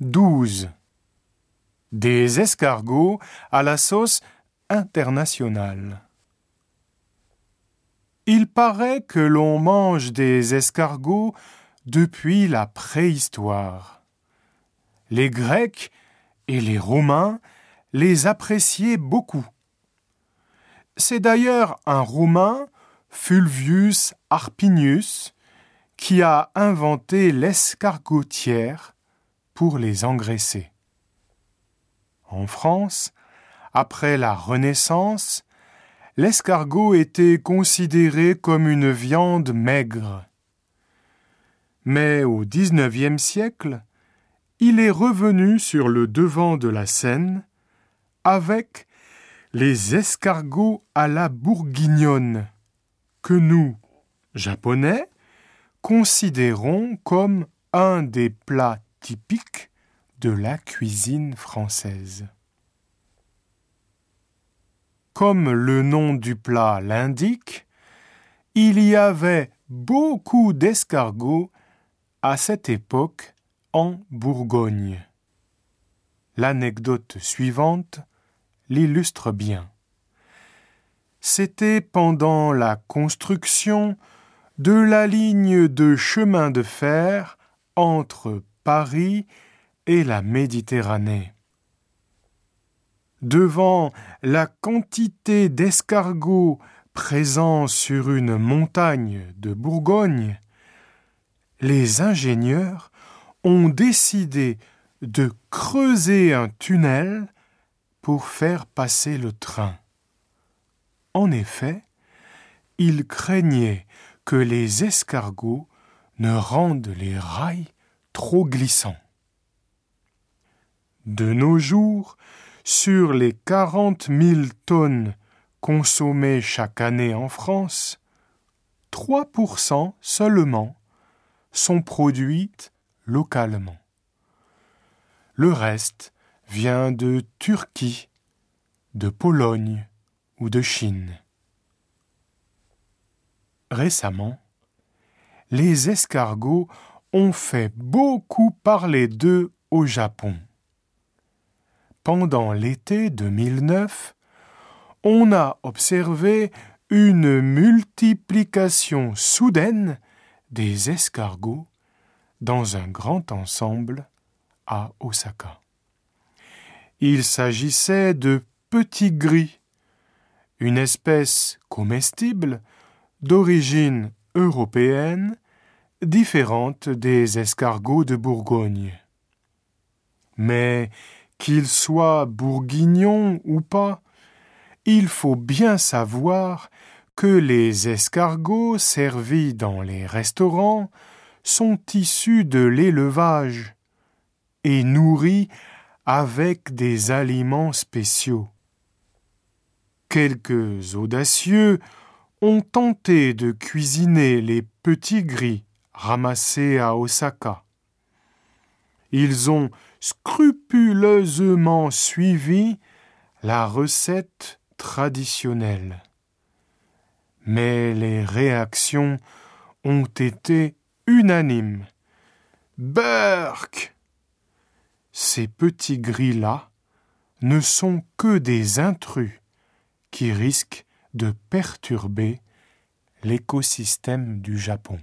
12. Des escargots à la sauce internationale. Il paraît que l'on mange des escargots depuis la préhistoire. Les Grecs et les Romains les appréciaient beaucoup. C'est d'ailleurs un Romain, Fulvius Arpinius, qui a inventé l'escargotière pour les engraisser. En France, après la Renaissance, l'escargot était considéré comme une viande maigre. Mais au XIXe siècle, il est revenu sur le devant de la scène avec les escargots à la bourguignonne, que nous, Japonais, considérons comme un des plats typiques de la cuisine française. Comme le nom du plat l'indique, il y avait beaucoup d'escargots à cette époque en Bourgogne. L'anecdote suivante l'illustre bien. C'était pendant la construction de la ligne de chemin de fer entre Paris et la Méditerranée. Devant la quantité d'escargots présents sur une montagne de Bourgogne, les ingénieurs ont décidé de creuser un tunnel pour faire passer le train. En effet, ils craignaient que les escargots ne rendent les rails trop glissants. De nos jours, sur les quarante mille tonnes consommées chaque année en France, 3% seulement sont produites localement. Le reste vient de Turquie, de Pologne ou de Chine. Récemment, les escargots ont fait beaucoup parler d'eux au Japon pendant l'été 2009, on a observé une multiplication soudaine des escargots dans un grand ensemble à Osaka. Il s'agissait de petits gris, une espèce comestible d'origine européenne différente des escargots de Bourgogne. Mais qu'il soit bourguignon ou pas, il faut bien savoir que les escargots servis dans les restaurants sont issus de l'élevage et nourris avec des aliments spéciaux. Quelques audacieux ont tenté de cuisiner les petits gris ramassés à Osaka. Ils ont scrupuleusement suivi la recette traditionnelle. Mais les réactions ont été unanimes. Burk Ces petits gris-là ne sont que des intrus qui risquent de perturber l'écosystème du Japon.